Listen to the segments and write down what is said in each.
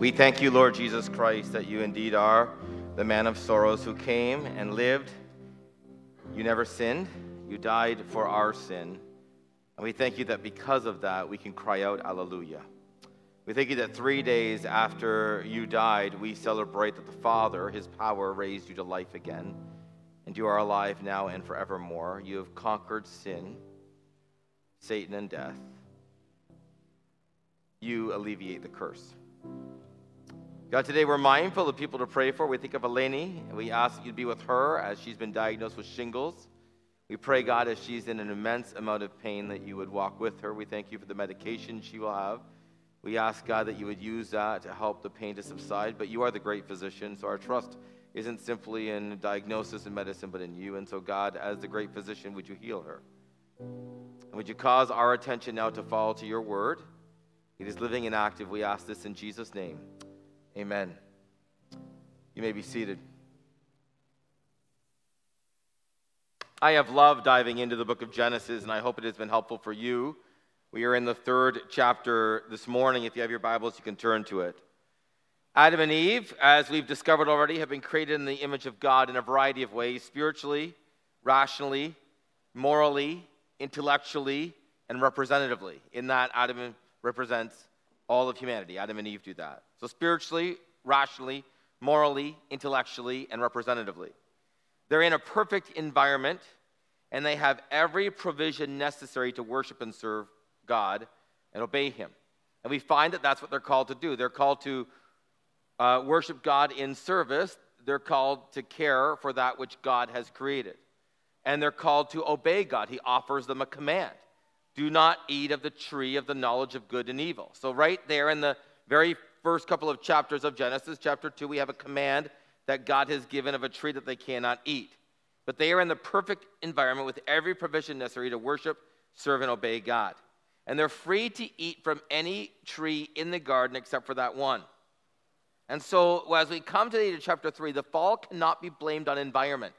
We thank you, Lord Jesus Christ, that you indeed are the man of sorrows who came and lived. You never sinned, you died for our sin. And we thank you that because of that, we can cry out, Alleluia. We thank you that three days after you died, we celebrate that the Father, his power, raised you to life again. And you are alive now and forevermore. You have conquered sin, Satan, and death. You alleviate the curse. God, today we're mindful of people to pray for. We think of Eleni, and we ask that you to be with her as she's been diagnosed with shingles. We pray, God, as she's in an immense amount of pain, that you would walk with her. We thank you for the medication she will have. We ask, God, that you would use that to help the pain to subside. But you are the great physician, so our trust isn't simply in diagnosis and medicine, but in you. And so, God, as the great physician, would you heal her? And would you cause our attention now to fall to your word? It is living and active. We ask this in Jesus' name. Amen. You may be seated. I have loved diving into the book of Genesis, and I hope it has been helpful for you. We are in the third chapter this morning. If you have your Bibles, you can turn to it. Adam and Eve, as we've discovered already, have been created in the image of God in a variety of ways spiritually, rationally, morally, intellectually, and representatively. In that, Adam represents all of humanity. Adam and Eve do that. So, spiritually, rationally, morally, intellectually, and representatively. They're in a perfect environment and they have every provision necessary to worship and serve God and obey Him. And we find that that's what they're called to do. They're called to uh, worship God in service, they're called to care for that which God has created. And they're called to obey God. He offers them a command do not eat of the tree of the knowledge of good and evil. So, right there in the very first couple of chapters of Genesis, chapter 2, we have a command that God has given of a tree that they cannot eat. But they are in the perfect environment with every provision necessary to worship, serve, and obey God. And they're free to eat from any tree in the garden except for that one. And so, as we come today to chapter 3, the fall cannot be blamed on environment.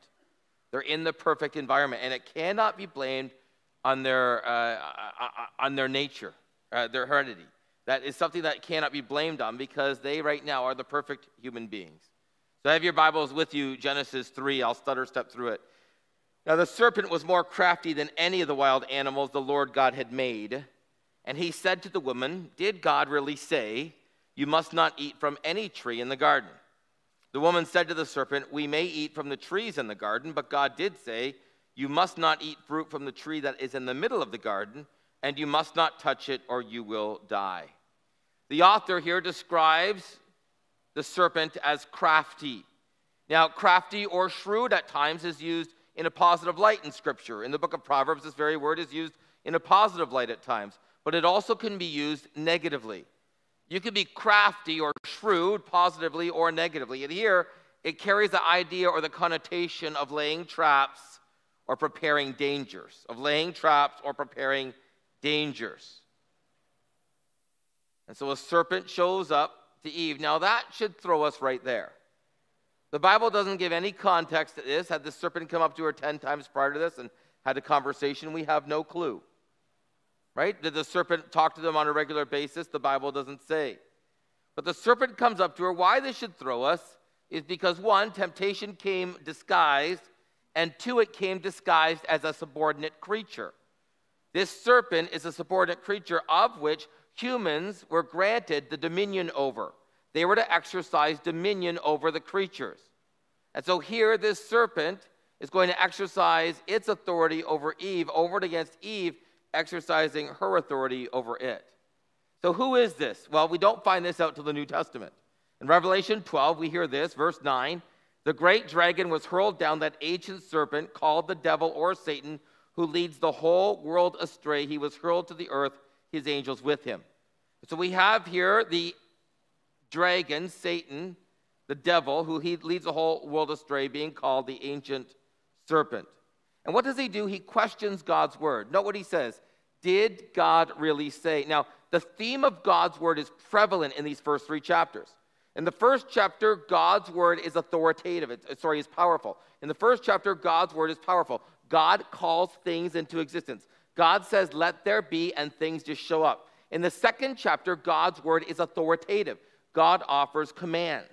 They're in the perfect environment, and it cannot be blamed on their, uh, uh, uh, on their nature, uh, their heredity. That is something that cannot be blamed on because they right now are the perfect human beings. So have your Bibles with you, Genesis 3. I'll stutter step through it. Now the serpent was more crafty than any of the wild animals the Lord God had made. And he said to the woman, Did God really say, You must not eat from any tree in the garden? The woman said to the serpent, We may eat from the trees in the garden, but God did say, You must not eat fruit from the tree that is in the middle of the garden, and you must not touch it, or you will die. The author here describes the serpent as crafty. Now, crafty or shrewd at times is used in a positive light in Scripture. In the book of Proverbs, this very word is used in a positive light at times, but it also can be used negatively. You can be crafty or shrewd positively or negatively. And here, it carries the idea or the connotation of laying traps or preparing dangers, of laying traps or preparing dangers. And so a serpent shows up to Eve. Now, that should throw us right there. The Bible doesn't give any context to this. Had the serpent come up to her 10 times prior to this and had a conversation, we have no clue. Right? Did the serpent talk to them on a regular basis? The Bible doesn't say. But the serpent comes up to her. Why this should throw us is because one, temptation came disguised, and two, it came disguised as a subordinate creature. This serpent is a subordinate creature of which humans were granted the dominion over. They were to exercise dominion over the creatures. And so here, this serpent is going to exercise its authority over Eve, over and against Eve, exercising her authority over it. So, who is this? Well, we don't find this out till the New Testament. In Revelation 12, we hear this, verse 9 The great dragon was hurled down, that ancient serpent called the devil or Satan, who leads the whole world astray. He was hurled to the earth his angels with him. So we have here the dragon, Satan, the devil, who he leads the whole world astray, being called the ancient serpent. And what does he do? He questions God's word. Note what he says. Did God really say? Now, the theme of God's word is prevalent in these first three chapters. In the first chapter, God's word is authoritative. It's, uh, sorry, is powerful. In the first chapter, God's word is powerful. God calls things into existence. God says, let there be, and things just show up. In the second chapter, God's word is authoritative. God offers commands.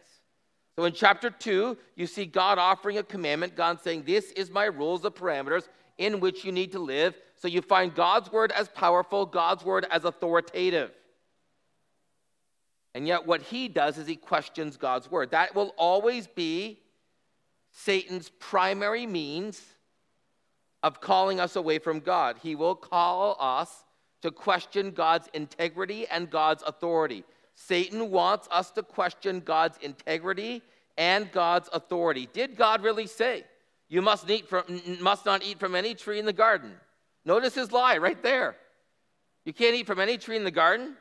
So in chapter 2, you see God offering a commandment, God saying, This is my rules, the parameters in which you need to live. So you find God's word as powerful, God's word as authoritative. And yet, what he does is he questions God's word. That will always be Satan's primary means of calling us away from God. He will call us to question God's integrity and God's authority. Satan wants us to question God's integrity and God's authority. Did God really say, You must, from, must not eat from any tree in the garden? Notice his lie right there. You can't eat from any tree in the garden?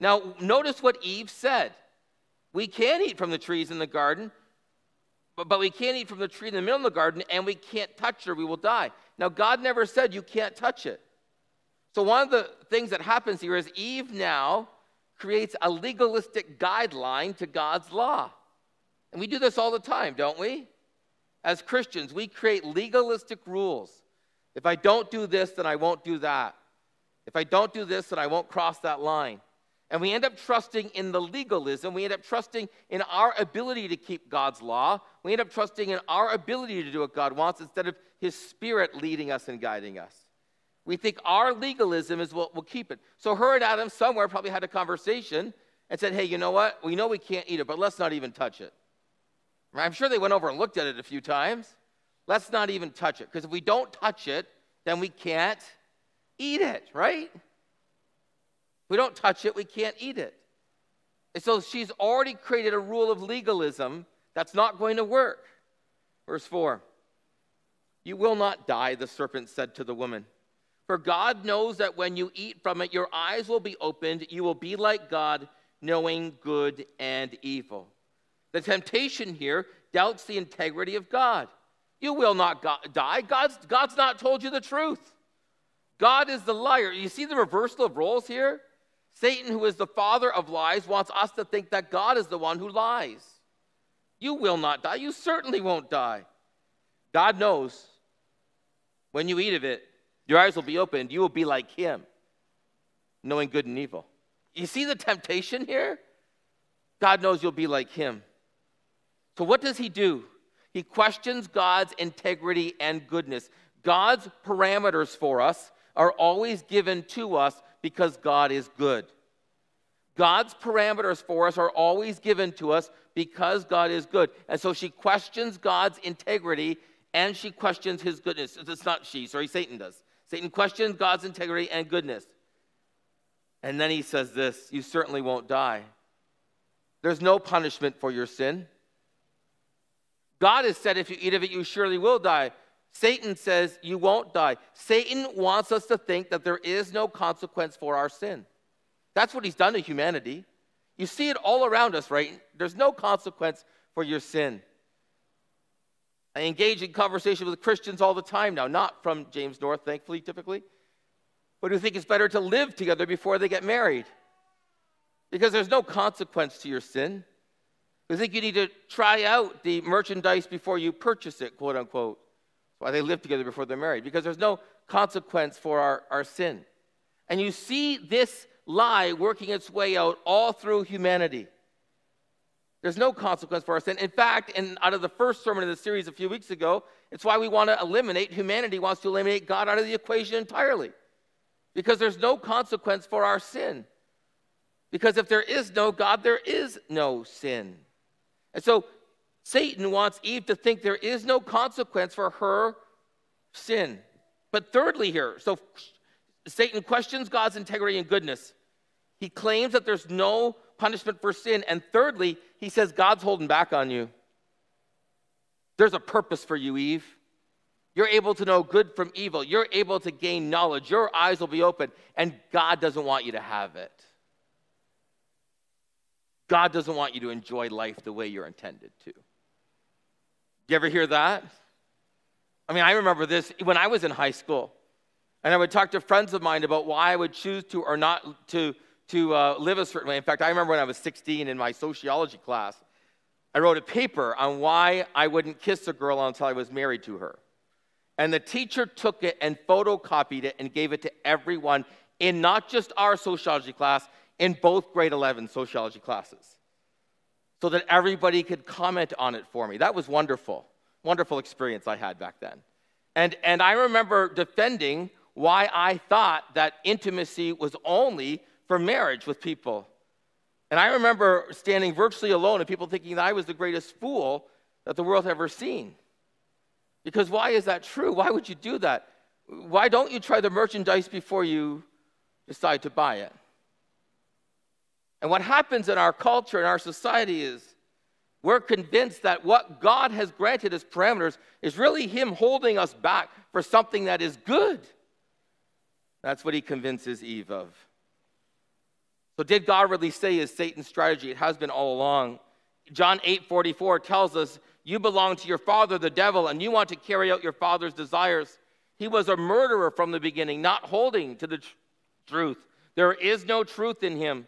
Now, notice what Eve said. We can eat from the trees in the garden, but, we can't eat from the tree in the middle of the garden, and we can't touch it or we will die. Now, God never said you can't touch it. So, one of the things that happens here is Eve now creates a legalistic guideline to God's law. And we do this all the time, don't we? As Christians, we create legalistic rules. If I don't do this, then I won't do that. If I don't do this, then I won't cross that line. And we end up trusting in the legalism. We end up trusting in our ability to keep God's law. We end up trusting in our ability to do what God wants instead of His Spirit leading us and guiding us. We think our legalism is what will keep it. So, her and Adam somewhere probably had a conversation and said, Hey, you know what? We know we can't eat it, but let's not even touch it. I'm sure they went over and looked at it a few times. Let's not even touch it, because if we don't touch it, then we can't eat it, right? We don't touch it, we can't eat it. And so she's already created a rule of legalism that's not going to work. Verse 4 You will not die, the serpent said to the woman. For God knows that when you eat from it, your eyes will be opened. You will be like God, knowing good and evil. The temptation here doubts the integrity of God. You will not go- die. God's, God's not told you the truth. God is the liar. You see the reversal of roles here? Satan, who is the father of lies, wants us to think that God is the one who lies. You will not die. You certainly won't die. God knows when you eat of it, your eyes will be opened. You will be like him, knowing good and evil. You see the temptation here? God knows you'll be like him. So, what does he do? He questions God's integrity and goodness. God's parameters for us are always given to us because God is good. God's parameters for us are always given to us because God is good. And so she questions God's integrity and she questions his goodness. It's not she, sorry, Satan does. Satan questions God's integrity and goodness. And then he says this You certainly won't die. There's no punishment for your sin. God has said, If you eat of it, you surely will die. Satan says, You won't die. Satan wants us to think that there is no consequence for our sin. That's what he's done to humanity. You see it all around us, right? There's no consequence for your sin. I engage in conversation with Christians all the time now, not from James North, thankfully, typically, but who think it's better to live together before they get married. Because there's no consequence to your sin. Who think you need to try out the merchandise before you purchase it, quote unquote. Why they live together before they're married, because there's no consequence for our, our sin. And you see this lie working its way out all through humanity. There's no consequence for our sin. In fact, and out of the first sermon in the series a few weeks ago, it's why we want to eliminate, humanity wants to eliminate God out of the equation entirely. Because there's no consequence for our sin. Because if there is no God, there is no sin. And so Satan wants Eve to think there is no consequence for her sin. But thirdly, here, so Satan questions God's integrity and goodness. He claims that there's no punishment for sin. And thirdly, he says God's holding back on you. There's a purpose for you, Eve. You're able to know good from evil. You're able to gain knowledge. Your eyes will be open, and God doesn't want you to have it. God doesn't want you to enjoy life the way you're intended to. You ever hear that? I mean, I remember this when I was in high school, and I would talk to friends of mine about why I would choose to or not to to uh, live a certain way. In fact, I remember when I was 16 in my sociology class, I wrote a paper on why I wouldn't kiss a girl until I was married to her. And the teacher took it and photocopied it and gave it to everyone in not just our sociology class, in both grade 11 sociology classes, so that everybody could comment on it for me. That was wonderful. Wonderful experience I had back then. And, and I remember defending why I thought that intimacy was only for marriage with people. And I remember standing virtually alone and people thinking that I was the greatest fool that the world had ever seen. Because why is that true? Why would you do that? Why don't you try the merchandise before you decide to buy it? And what happens in our culture, in our society, is we're convinced that what God has granted as parameters is really Him holding us back for something that is good. That's what He convinces Eve of. So, did God really say is Satan's strategy? It has been all along. John 8 44 tells us, You belong to your father, the devil, and you want to carry out your father's desires. He was a murderer from the beginning, not holding to the tr- truth. There is no truth in him.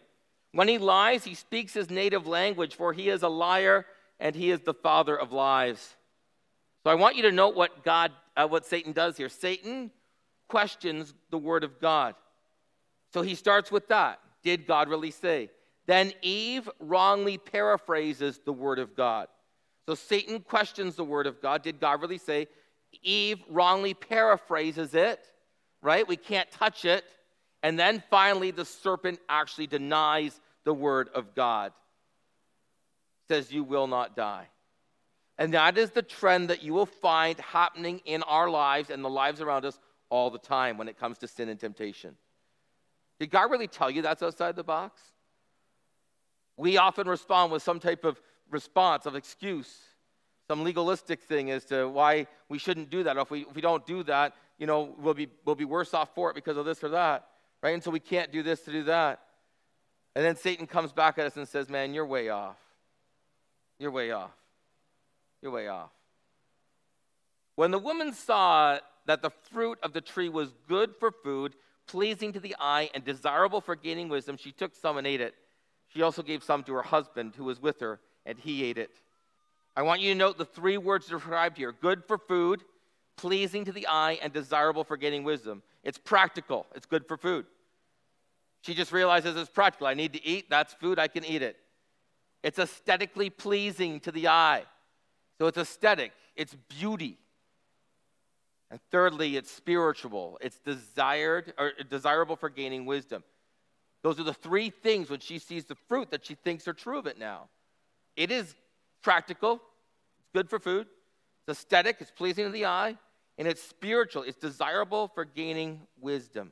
When he lies, he speaks his native language, for he is a liar and he is the father of lies. So I want you to note what God, uh, what Satan does here. Satan questions the word of God. So he starts with that. Did God really say? Then Eve wrongly paraphrases the word of God. So Satan questions the word of God. Did God really say? Eve wrongly paraphrases it, right? We can't touch it. And then finally, the serpent actually denies the word of God. Says, You will not die. And that is the trend that you will find happening in our lives and the lives around us all the time when it comes to sin and temptation. Did God really tell you that's outside the box? We often respond with some type of response, of excuse, some legalistic thing as to why we shouldn't do that. Or if we, if we don't do that, you know, we'll be, we'll be worse off for it because of this or that right? And so we can't do this to do that. And then Satan comes back at us and says, Man, you're way off. You're way off. You're way off. When the woman saw that the fruit of the tree was good for food, pleasing to the eye, and desirable for gaining wisdom, she took some and ate it. She also gave some to her husband who was with her, and he ate it. I want you to note the three words described here good for food, pleasing to the eye, and desirable for gaining wisdom. It's practical, it's good for food. She just realizes it's practical. I need to eat, that's food, I can eat it. It's aesthetically pleasing to the eye. So it's aesthetic, it's beauty. And thirdly, it's spiritual. It's desired or desirable for gaining wisdom. Those are the three things when she sees the fruit that she thinks are true of it now. It is practical, it's good for food, it's aesthetic, it's pleasing to the eye, and it's spiritual, it's desirable for gaining wisdom.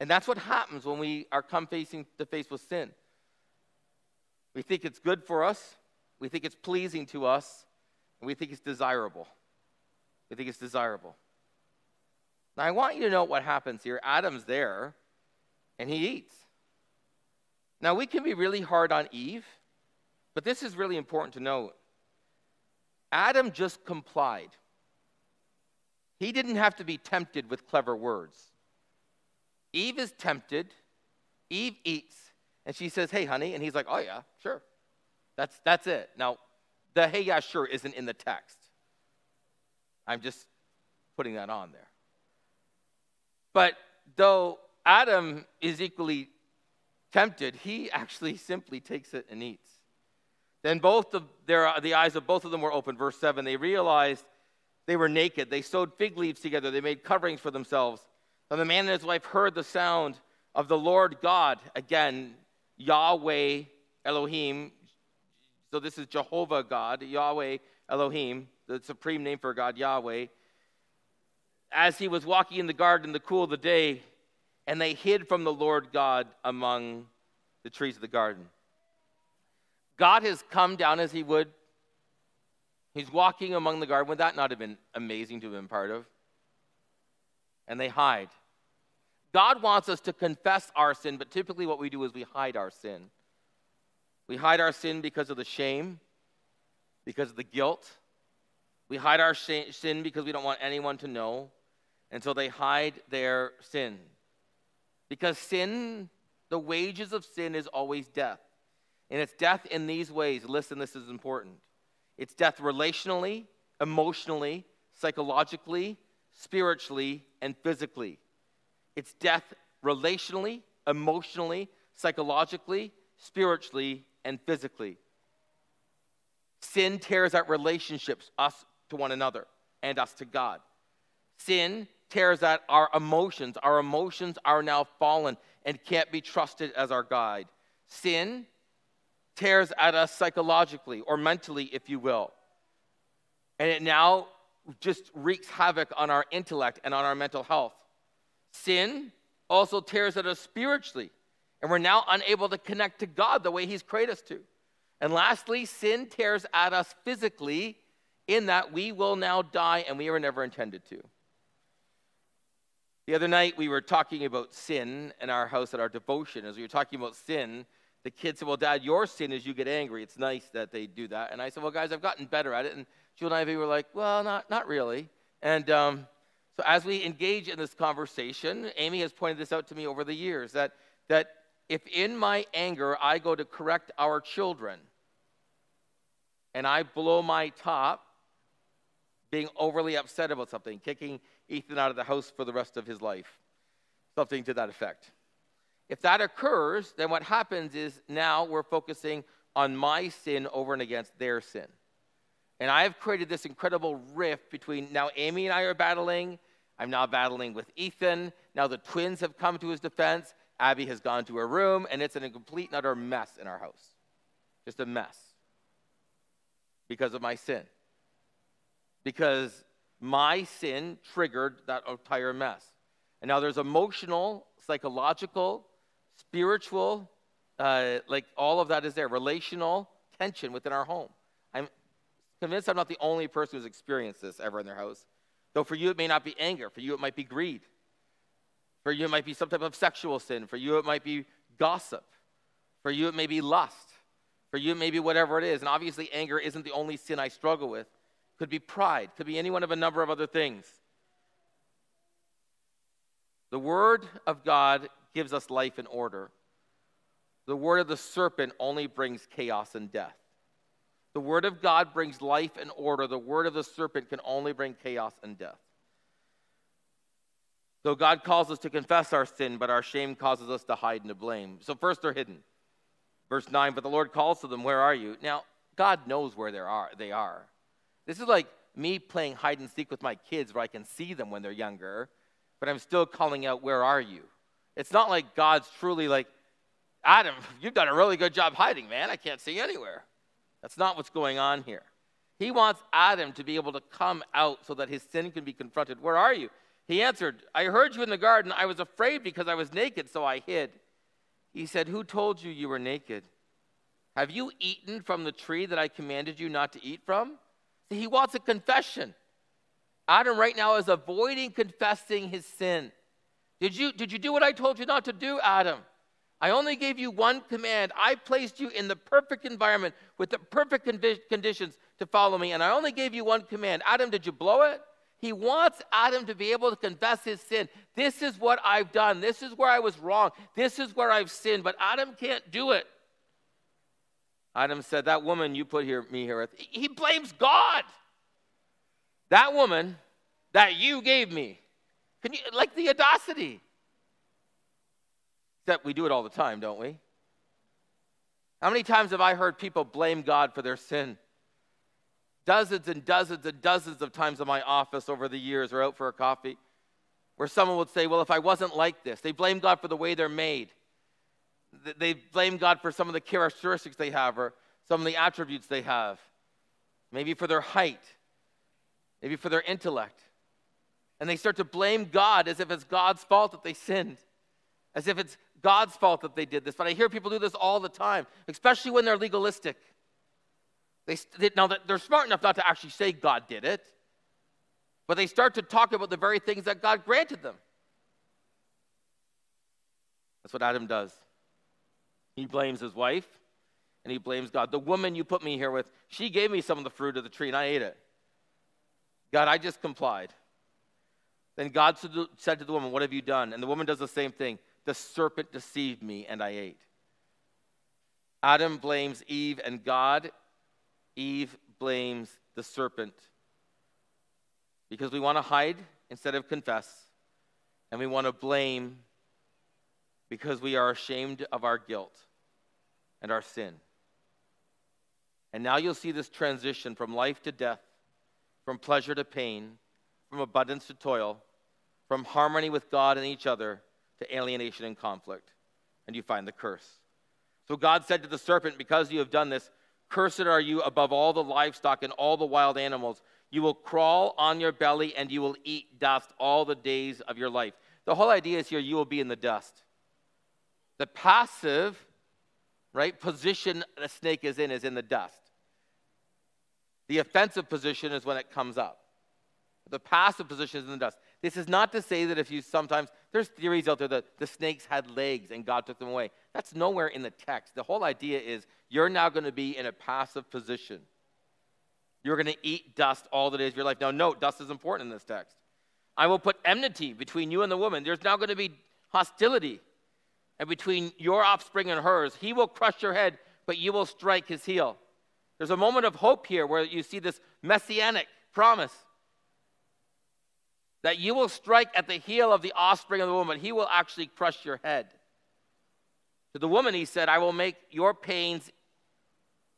And that's what happens when we are come facing to face with sin. We think it's good for us, we think it's pleasing to us, and we think it's desirable. We think it's desirable. Now, I want you to know what happens here. Adam's there, and he eats. Now, we can be really hard on Eve, but this is really important to note. Adam just complied. He didn't have to be tempted with clever words. Eve is tempted. Eve eats. And she says, Hey, honey. And he's like, Oh, yeah, sure. That's, that's it. Now, the hey, yeah, sure isn't in the text. I'm just putting that on there. But though Adam is equally tempted, he actually simply takes it and eats. Then both of their, the eyes of both of them were open. Verse 7 they realized they were naked. They sewed fig leaves together. They made coverings for themselves. Then the man and his wife heard the sound of the Lord God, again, Yahweh Elohim. So this is Jehovah God, Yahweh Elohim, the supreme name for God, Yahweh. As he was walking in the garden in the cool of the day, and they hid from the Lord God among the trees of the garden. God has come down as he would He's walking among the garden. Would that not have been amazing to have been part of? And they hide. God wants us to confess our sin, but typically what we do is we hide our sin. We hide our sin because of the shame, because of the guilt. We hide our sin because we don't want anyone to know. And so they hide their sin. Because sin, the wages of sin is always death. And it's death in these ways. Listen, this is important. It's death relationally, emotionally, psychologically, spiritually, and physically. It's death relationally, emotionally, psychologically, spiritually, and physically. Sin tears at relationships, us to one another and us to God. Sin tears at our emotions. Our emotions are now fallen and can't be trusted as our guide. Sin tears at us psychologically or mentally, if you will. And it now just wreaks havoc on our intellect and on our mental health. Sin also tears at us spiritually, and we're now unable to connect to God the way He's created us to. And lastly, sin tears at us physically in that we will now die and we were never intended to. The other night we were talking about sin in our house at our devotion. As we were talking about sin, the kids said, Well, Dad, your sin is you get angry. It's nice that they do that. And I said, Well, guys, I've gotten better at it. And Jill and Ivy were like, Well, not, not really. And um, so as we engage in this conversation, Amy has pointed this out to me over the years that, that if in my anger I go to correct our children and I blow my top, being overly upset about something, kicking Ethan out of the house for the rest of his life, something to that effect. If that occurs, then what happens is now we're focusing on my sin over and against their sin. And I have created this incredible rift between now Amy and I are battling. I'm now battling with Ethan. Now the twins have come to his defense. Abby has gone to her room, and it's in a complete and utter mess in our house. Just a mess because of my sin because my sin triggered that entire mess. And now there's emotional, psychological, spiritual, uh, like all of that is there, relational tension within our home. I'm convinced I'm not the only person who's experienced this ever in their house. Though for you it may not be anger, for you it might be greed. For you it might be some type of sexual sin. For you it might be gossip. For you it may be lust. For you it may be whatever it is. And obviously anger isn't the only sin I struggle with could be pride, could be any one of a number of other things. The Word of God gives us life and order. The word of the serpent only brings chaos and death. The word of God brings life and order. The word of the serpent can only bring chaos and death. So God calls us to confess our sin, but our shame causes us to hide and to blame. So first they're hidden. Verse 9, but the Lord calls to them, Where are you? Now, God knows where they are. They are. This is like me playing hide and seek with my kids where I can see them when they're younger, but I'm still calling out, Where are you? It's not like God's truly like, Adam, you've done a really good job hiding, man. I can't see anywhere. That's not what's going on here. He wants Adam to be able to come out so that his sin can be confronted. Where are you? He answered, I heard you in the garden. I was afraid because I was naked, so I hid. He said, Who told you you were naked? Have you eaten from the tree that I commanded you not to eat from? He wants a confession. Adam right now is avoiding confessing his sin. Did you, did you do what I told you not to do, Adam? I only gave you one command. I placed you in the perfect environment with the perfect conditions to follow me, and I only gave you one command. Adam, did you blow it? He wants Adam to be able to confess his sin. This is what I've done. This is where I was wrong. This is where I've sinned, but Adam can't do it. Adam said, That woman you put here, me here with, he blames God. That woman that you gave me. Can you, like the audacity? Except we do it all the time, don't we? How many times have I heard people blame God for their sin? Dozens and dozens and dozens of times in my office over the years or out for a coffee, where someone would say, Well, if I wasn't like this, they blame God for the way they're made. They blame God for some of the characteristics they have or some of the attributes they have. Maybe for their height, maybe for their intellect. And they start to blame God as if it's God's fault that they sinned, as if it's God's fault that they did this. But I hear people do this all the time, especially when they're legalistic. They, they, now, they're smart enough not to actually say God did it, but they start to talk about the very things that God granted them. That's what Adam does. He blames his wife and he blames God. The woman you put me here with, she gave me some of the fruit of the tree and I ate it. God, I just complied. Then God said to the woman, What have you done? And the woman does the same thing. The serpent deceived me and I ate. Adam blames Eve and God. Eve blames the serpent. Because we want to hide instead of confess, and we want to blame because we are ashamed of our guilt and our sin. And now you'll see this transition from life to death, from pleasure to pain, from abundance to toil, from harmony with God and each other to alienation and conflict. And you find the curse. So God said to the serpent, Because you have done this, cursed are you above all the livestock and all the wild animals. You will crawl on your belly and you will eat dust all the days of your life. The whole idea is here you will be in the dust. The passive, right, position the snake is in is in the dust. The offensive position is when it comes up. The passive position is in the dust. This is not to say that if you sometimes, there's theories out there that the snakes had legs and God took them away. That's nowhere in the text. The whole idea is you're now going to be in a passive position. You're going to eat dust all the days of your life. Now, note, dust is important in this text. I will put enmity between you and the woman. There's now going to be hostility and between your offspring and hers. He will crush your head, but you will strike his heel. There's a moment of hope here where you see this messianic promise that you will strike at the heel of the offspring of the woman. He will actually crush your head. To the woman, he said, I will make your pains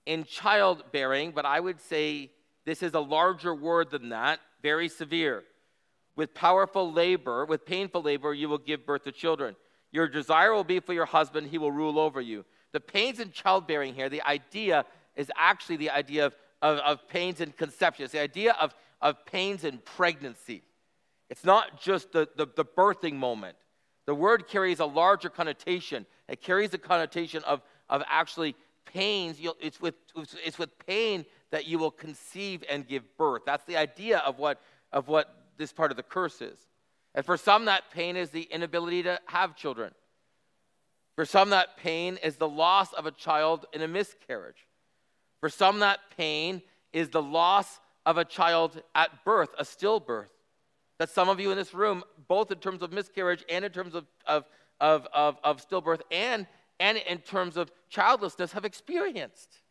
in childbearing, but I would say this is a larger word than that, very severe. With powerful labor, with painful labor, you will give birth to children. Your desire will be for your husband, he will rule over you. The pains in childbearing here, the idea is actually the idea of, of, of pains in conception. It's the idea of, of pains in pregnancy. It's not just the, the, the birthing moment. The word carries a larger connotation. It carries a connotation of, of actually pains. You'll, it's, with, it's with pain that you will conceive and give birth. That's the idea of what, of what this part of the curse is. And for some, that pain is the inability to have children. For some, that pain is the loss of a child in a miscarriage. For some, that pain is the loss of a child at birth, a stillbirth. That some of you in this room, both in terms of miscarriage and in terms of, of, of, of, of stillbirth and, and in terms of childlessness, have experienced.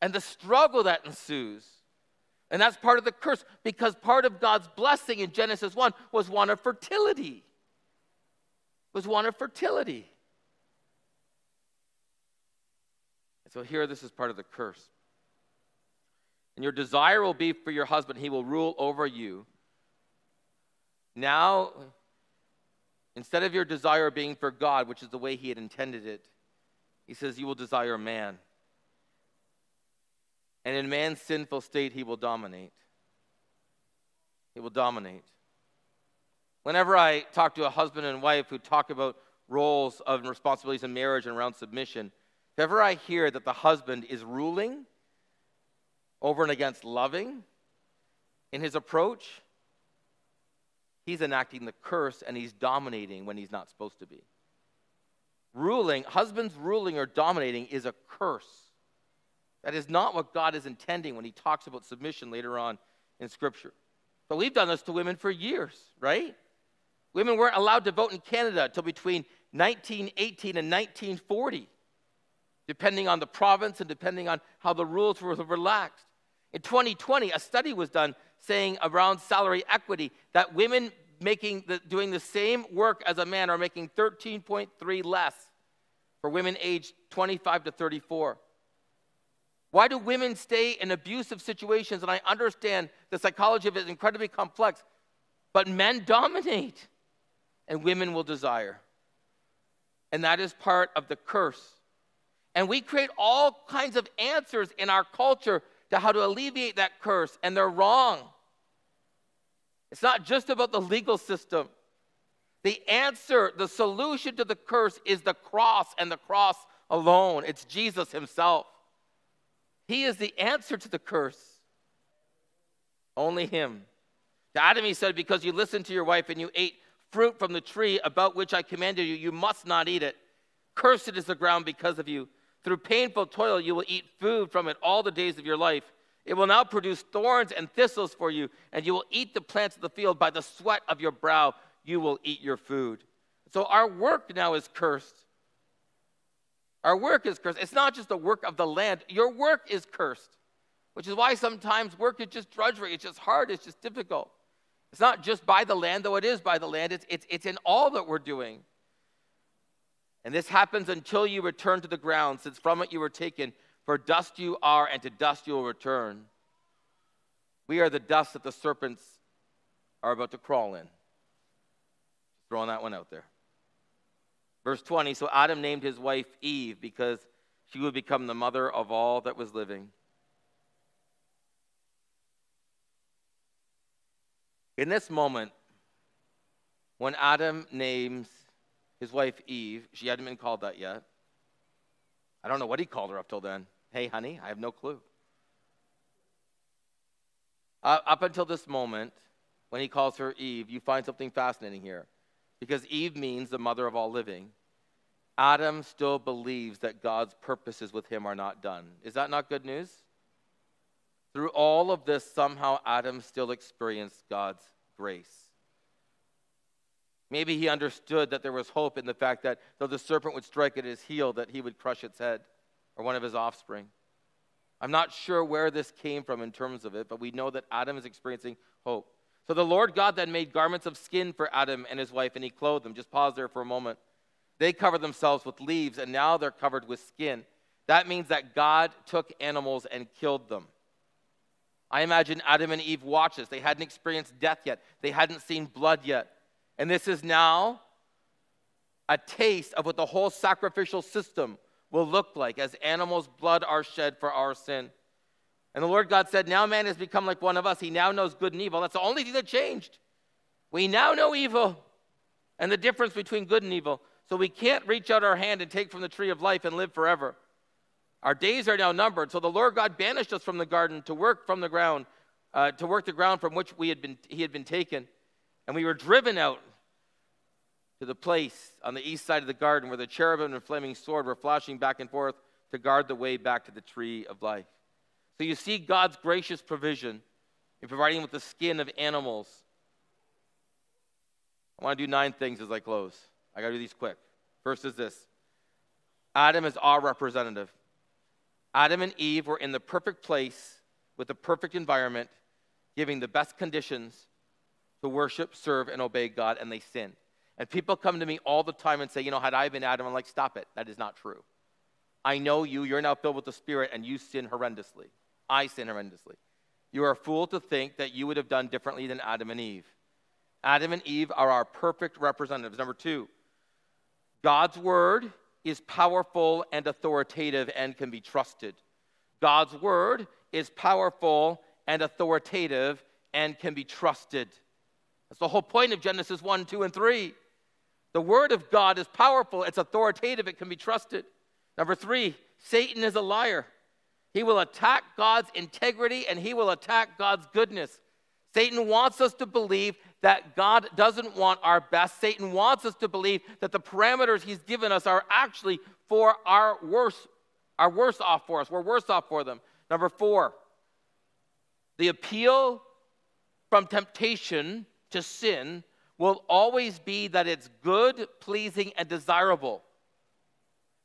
And the struggle that ensues. And that's part of the curse because part of God's blessing in Genesis 1 was one of fertility. Was one of fertility. And so here, this is part of the curse. And your desire will be for your husband, he will rule over you. Now, instead of your desire being for God, which is the way he had intended it, he says, You will desire man. And in man's sinful state, he will dominate. He will dominate. Whenever I talk to a husband and wife who talk about roles of responsibilities in marriage and around submission, if ever I hear that the husband is ruling over and against loving in his approach, he's enacting the curse and he's dominating when he's not supposed to be. Ruling, husbands ruling or dominating is a curse. That is not what God is intending when he talks about submission later on in Scripture. But we've done this to women for years, right? Women weren't allowed to vote in Canada until between 1918 and 1940 depending on the province and depending on how the rules were relaxed. In 2020, a study was done saying around salary equity that women making the, doing the same work as a man are making 13.3 less for women aged 25 to 34. Why do women stay in abusive situations? And I understand the psychology of it is incredibly complex, but men dominate and women will desire. And that is part of the curse and we create all kinds of answers in our culture to how to alleviate that curse, and they're wrong. It's not just about the legal system. The answer, the solution to the curse is the cross and the cross alone. It's Jesus Himself. He is the answer to the curse. Only Him. To Adam, He said, Because you listened to your wife and you ate fruit from the tree about which I commanded you, you must not eat it. Cursed is the ground because of you. Through painful toil, you will eat food from it all the days of your life. It will now produce thorns and thistles for you, and you will eat the plants of the field. By the sweat of your brow, you will eat your food. So our work now is cursed. Our work is cursed. It's not just the work of the land, your work is cursed, which is why sometimes work is just drudgery. It's just hard, it's just difficult. It's not just by the land, though it is by the land, it's, it's, it's in all that we're doing. And this happens until you return to the ground, since from it you were taken. For dust you are, and to dust you will return. We are the dust that the serpents are about to crawl in. Throwing that one out there. Verse 20 So Adam named his wife Eve because she would become the mother of all that was living. In this moment, when Adam names his wife Eve, she hadn't been called that yet. I don't know what he called her up till then. Hey, honey, I have no clue. Uh, up until this moment, when he calls her Eve, you find something fascinating here. Because Eve means the mother of all living. Adam still believes that God's purposes with him are not done. Is that not good news? Through all of this, somehow Adam still experienced God's grace. Maybe he understood that there was hope in the fact that though the serpent would strike at his heel, that he would crush its head or one of his offspring. I'm not sure where this came from in terms of it, but we know that Adam is experiencing hope. So the Lord God then made garments of skin for Adam and his wife, and he clothed them. Just pause there for a moment. They covered themselves with leaves, and now they're covered with skin. That means that God took animals and killed them. I imagine Adam and Eve watched this. They hadn't experienced death yet, they hadn't seen blood yet. And this is now a taste of what the whole sacrificial system will look like as animals' blood are shed for our sin. And the Lord God said, Now man has become like one of us. He now knows good and evil. That's the only thing that changed. We now know evil and the difference between good and evil. So we can't reach out our hand and take from the tree of life and live forever. Our days are now numbered. So the Lord God banished us from the garden to work from the ground, uh, to work the ground from which we had been, he had been taken. And we were driven out to the place on the east side of the garden where the cherubim and flaming sword were flashing back and forth to guard the way back to the tree of life. So you see God's gracious provision in providing with the skin of animals. I want to do nine things as I close. I got to do these quick. First is this Adam is our representative. Adam and Eve were in the perfect place with the perfect environment, giving the best conditions to worship, serve, and obey God, and they sinned. And people come to me all the time and say, you know, had I been Adam, I'm like, stop it. That is not true. I know you. You're now filled with the Spirit, and you sin horrendously. I sin horrendously. You are a fool to think that you would have done differently than Adam and Eve. Adam and Eve are our perfect representatives. Number two, God's word is powerful and authoritative and can be trusted. God's word is powerful and authoritative and can be trusted. That's the whole point of Genesis 1, 2, and 3. The word of God is powerful, it's authoritative, it can be trusted. Number three, Satan is a liar. He will attack God's integrity and he will attack God's goodness. Satan wants us to believe that God doesn't want our best. Satan wants us to believe that the parameters he's given us are actually for our worse, are worse off for us. We're worse off for them. Number four, the appeal from temptation to sin will always be that it's good, pleasing, and desirable.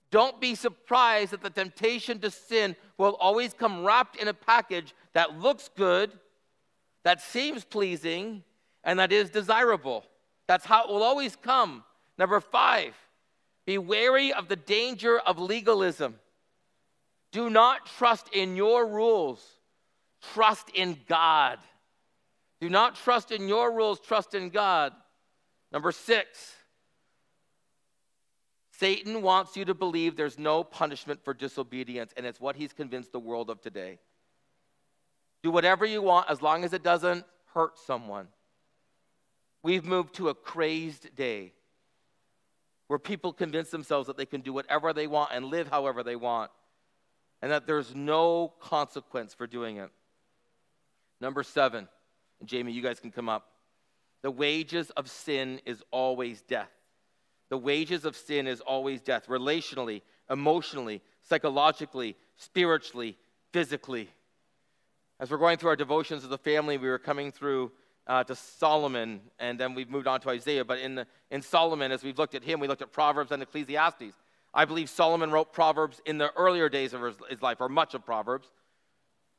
Don't be surprised that the temptation to sin will always come wrapped in a package that looks good, that seems pleasing, and that is desirable. That's how it will always come. Number five, be wary of the danger of legalism. Do not trust in your rules, trust in God. Do not trust in your rules, trust in God. Number six, Satan wants you to believe there's no punishment for disobedience, and it's what he's convinced the world of today. Do whatever you want as long as it doesn't hurt someone. We've moved to a crazed day where people convince themselves that they can do whatever they want and live however they want, and that there's no consequence for doing it. Number seven, and Jamie, you guys can come up. The wages of sin is always death. The wages of sin is always death, relationally, emotionally, psychologically, spiritually, physically. As we're going through our devotions as a family, we were coming through uh, to Solomon, and then we've moved on to Isaiah. But in, the, in Solomon, as we've looked at him, we looked at Proverbs and Ecclesiastes. I believe Solomon wrote Proverbs in the earlier days of his, his life, or much of Proverbs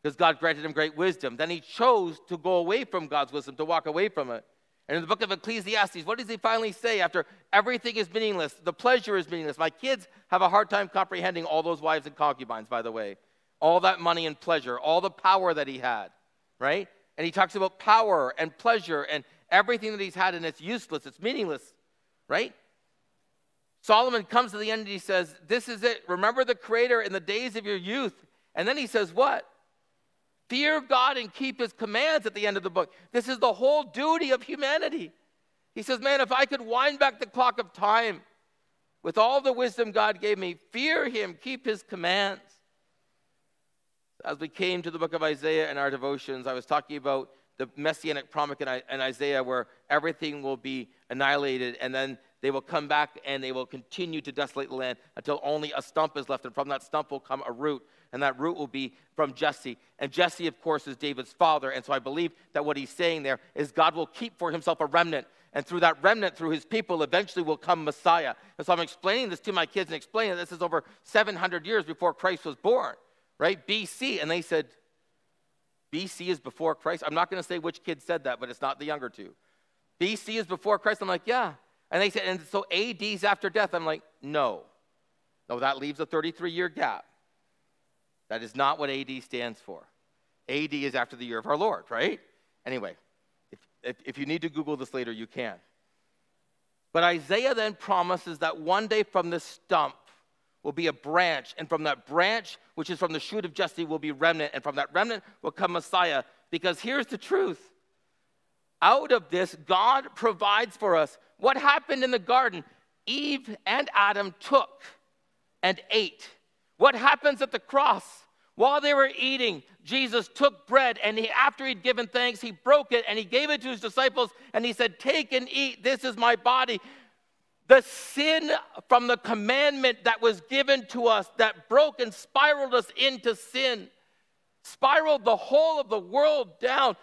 because God granted him great wisdom. Then he chose to go away from God's wisdom, to walk away from it. And in the book of Ecclesiastes, what does he finally say after everything is meaningless? The pleasure is meaningless. My kids have a hard time comprehending all those wives and concubines, by the way. All that money and pleasure, all the power that he had, right? And he talks about power and pleasure and everything that he's had, and it's useless, it's meaningless, right? Solomon comes to the end and he says, This is it. Remember the Creator in the days of your youth. And then he says, What? Fear God and keep his commands at the end of the book. This is the whole duty of humanity. He says, Man, if I could wind back the clock of time with all the wisdom God gave me, fear him, keep his commands. As we came to the book of Isaiah in our devotions, I was talking about the messianic promise in Isaiah where everything will be annihilated and then they will come back and they will continue to desolate the land until only a stump is left. And from that stump will come a root, and that root will be from Jesse. And Jesse, of course, is David's father. And so I believe that what he's saying there is God will keep for himself a remnant. And through that remnant, through his people, eventually will come Messiah. And so I'm explaining this to my kids and explaining this is over 700 years before Christ was born, right? BC. And they said, BC is before Christ. I'm not going to say which kid said that, but it's not the younger two. BC is before Christ. I'm like, yeah. And they said, and so AD's after death. I'm like, no. No, that leaves a 33 year gap. That is not what AD stands for. AD is after the year of our Lord, right? Anyway, if, if, if you need to Google this later, you can. But Isaiah then promises that one day from this stump will be a branch, and from that branch, which is from the shoot of Jesse, will be remnant, and from that remnant will come Messiah. Because here's the truth out of this, God provides for us what happened in the garden? Eve and Adam took and ate. What happens at the cross? While they were eating, Jesus took bread and he, after he'd given thanks, he broke it and he gave it to his disciples and he said, Take and eat, this is my body. The sin from the commandment that was given to us that broke and spiraled us into sin, spiraled the whole of the world down,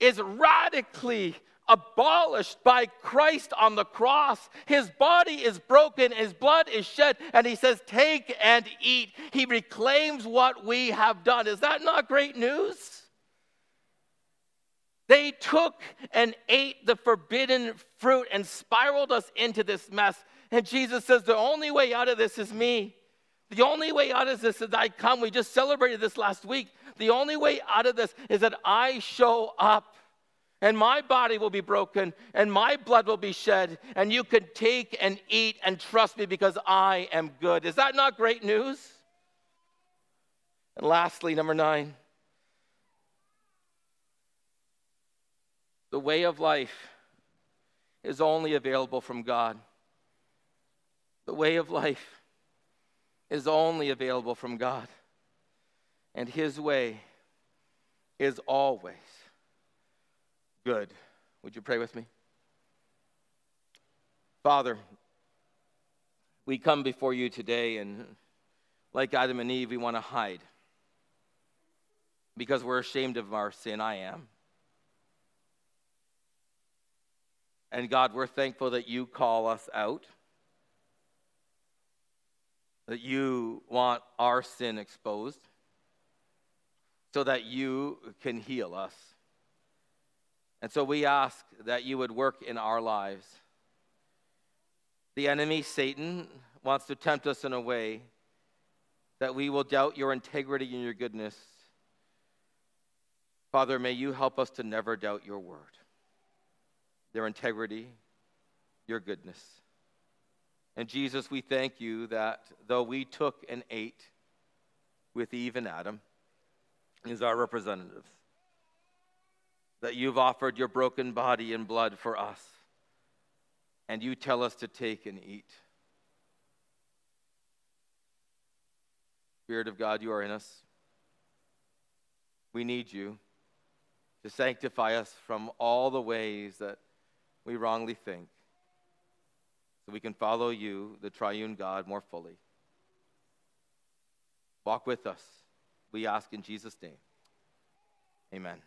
is radically abolished by Christ on the cross. His body is broken, his blood is shed, and he says, Take and eat. He reclaims what we have done. Is that not great news? They took and ate the forbidden fruit and spiraled us into this mess. And Jesus says, The only way out of this is me. The only way out of this is I come. We just celebrated this last week. The only way out of this is that I show up and my body will be broken, and my blood will be shed, and you can take and eat and trust me because I am good. Is that not great news? And lastly, number nine, the way of life is only available from God. The way of life is only available from God, and His way is always good. Would you pray with me? Father, we come before you today, and like Adam and Eve, we want to hide because we're ashamed of our sin. I am. And God, we're thankful that you call us out, that you want our sin exposed so that you can heal us. And so we ask that you would work in our lives. The enemy, Satan, wants to tempt us in a way that we will doubt your integrity and your goodness. Father, may you help us to never doubt your word, their integrity, your goodness. And Jesus, we thank you that though we took and ate with Eve and Adam as our representatives, that you've offered your broken body and blood for us, and you tell us to take and eat. Spirit of God, you are in us. We need you to sanctify us from all the ways that we wrongly think so we can follow you, the triune God, more fully. Walk with us, we ask in Jesus' name. Amen.